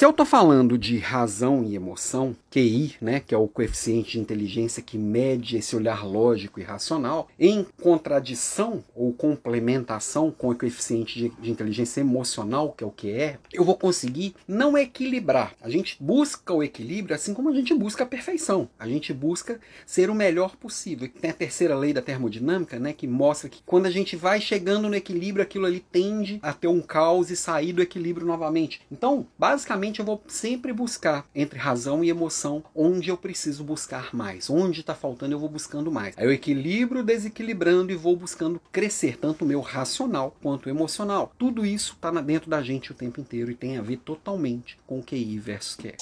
Se eu estou falando de razão e emoção, QI, né, que é o coeficiente de inteligência que mede esse olhar lógico e racional, em contradição ou complementação com o coeficiente de, de inteligência emocional, que é o QE, eu vou conseguir não equilibrar. A gente busca o equilíbrio assim como a gente busca a perfeição. A gente busca ser o melhor possível. Tem a terceira lei da termodinâmica, né, que mostra que quando a gente vai chegando no equilíbrio, aquilo ali tende a ter um caos e sair do equilíbrio novamente. Então, basicamente eu vou sempre buscar entre razão e emoção onde eu preciso buscar mais. Onde está faltando, eu vou buscando mais. Aí eu equilibro desequilibrando e vou buscando crescer, tanto o meu racional quanto o emocional. Tudo isso está dentro da gente o tempo inteiro e tem a ver totalmente com QI versus QS.